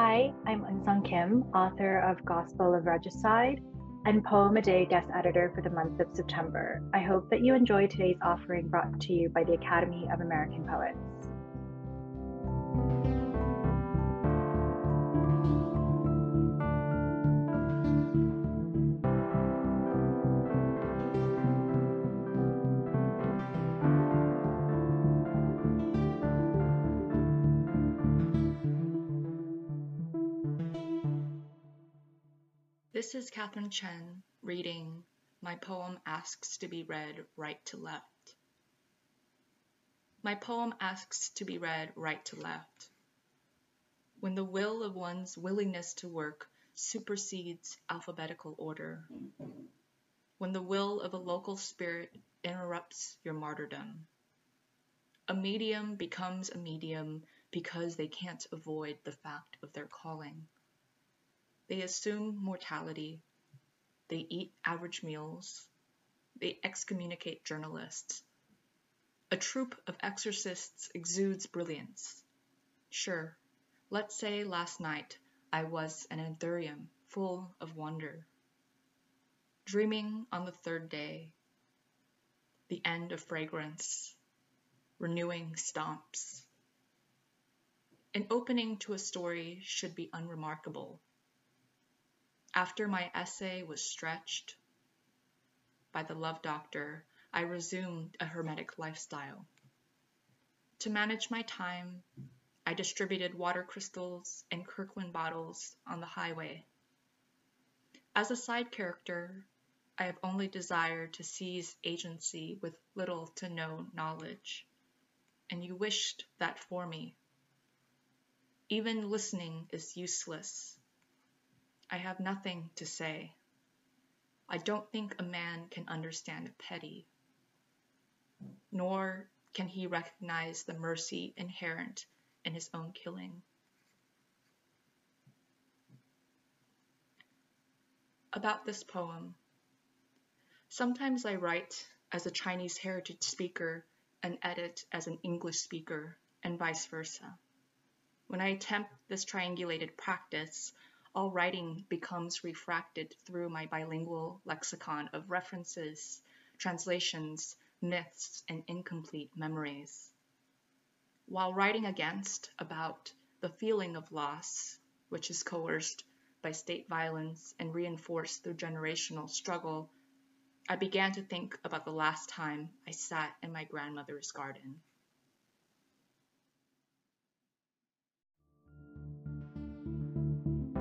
Hi, I'm Eunsong Kim, author of Gospel of Regicide and Poem a Day guest editor for the month of September. I hope that you enjoy today's offering brought to you by the Academy of American Poets. This is Catherine Chen reading My Poem Asks to be Read Right to Left. My poem asks to be read right to left. When the will of one's willingness to work supersedes alphabetical order. When the will of a local spirit interrupts your martyrdom. A medium becomes a medium because they can't avoid the fact of their calling they assume mortality. They eat average meals. They excommunicate journalists. A troop of exorcists exudes brilliance. Sure, let's say last night I was an anthurium full of wonder. Dreaming on the third day, the end of fragrance, renewing stomps. An opening to a story should be unremarkable after my essay was stretched by the love doctor, I resumed a hermetic lifestyle. To manage my time, I distributed water crystals and Kirkland bottles on the highway. As a side character, I have only desired to seize agency with little to no knowledge, and you wished that for me. Even listening is useless I have nothing to say. I don't think a man can understand petty, nor can he recognize the mercy inherent in his own killing. About this poem. Sometimes I write as a Chinese heritage speaker and edit as an English speaker, and vice versa. When I attempt this triangulated practice, all writing becomes refracted through my bilingual lexicon of references, translations, myths, and incomplete memories. While writing against about the feeling of loss, which is coerced by state violence and reinforced through generational struggle, I began to think about the last time I sat in my grandmother's garden.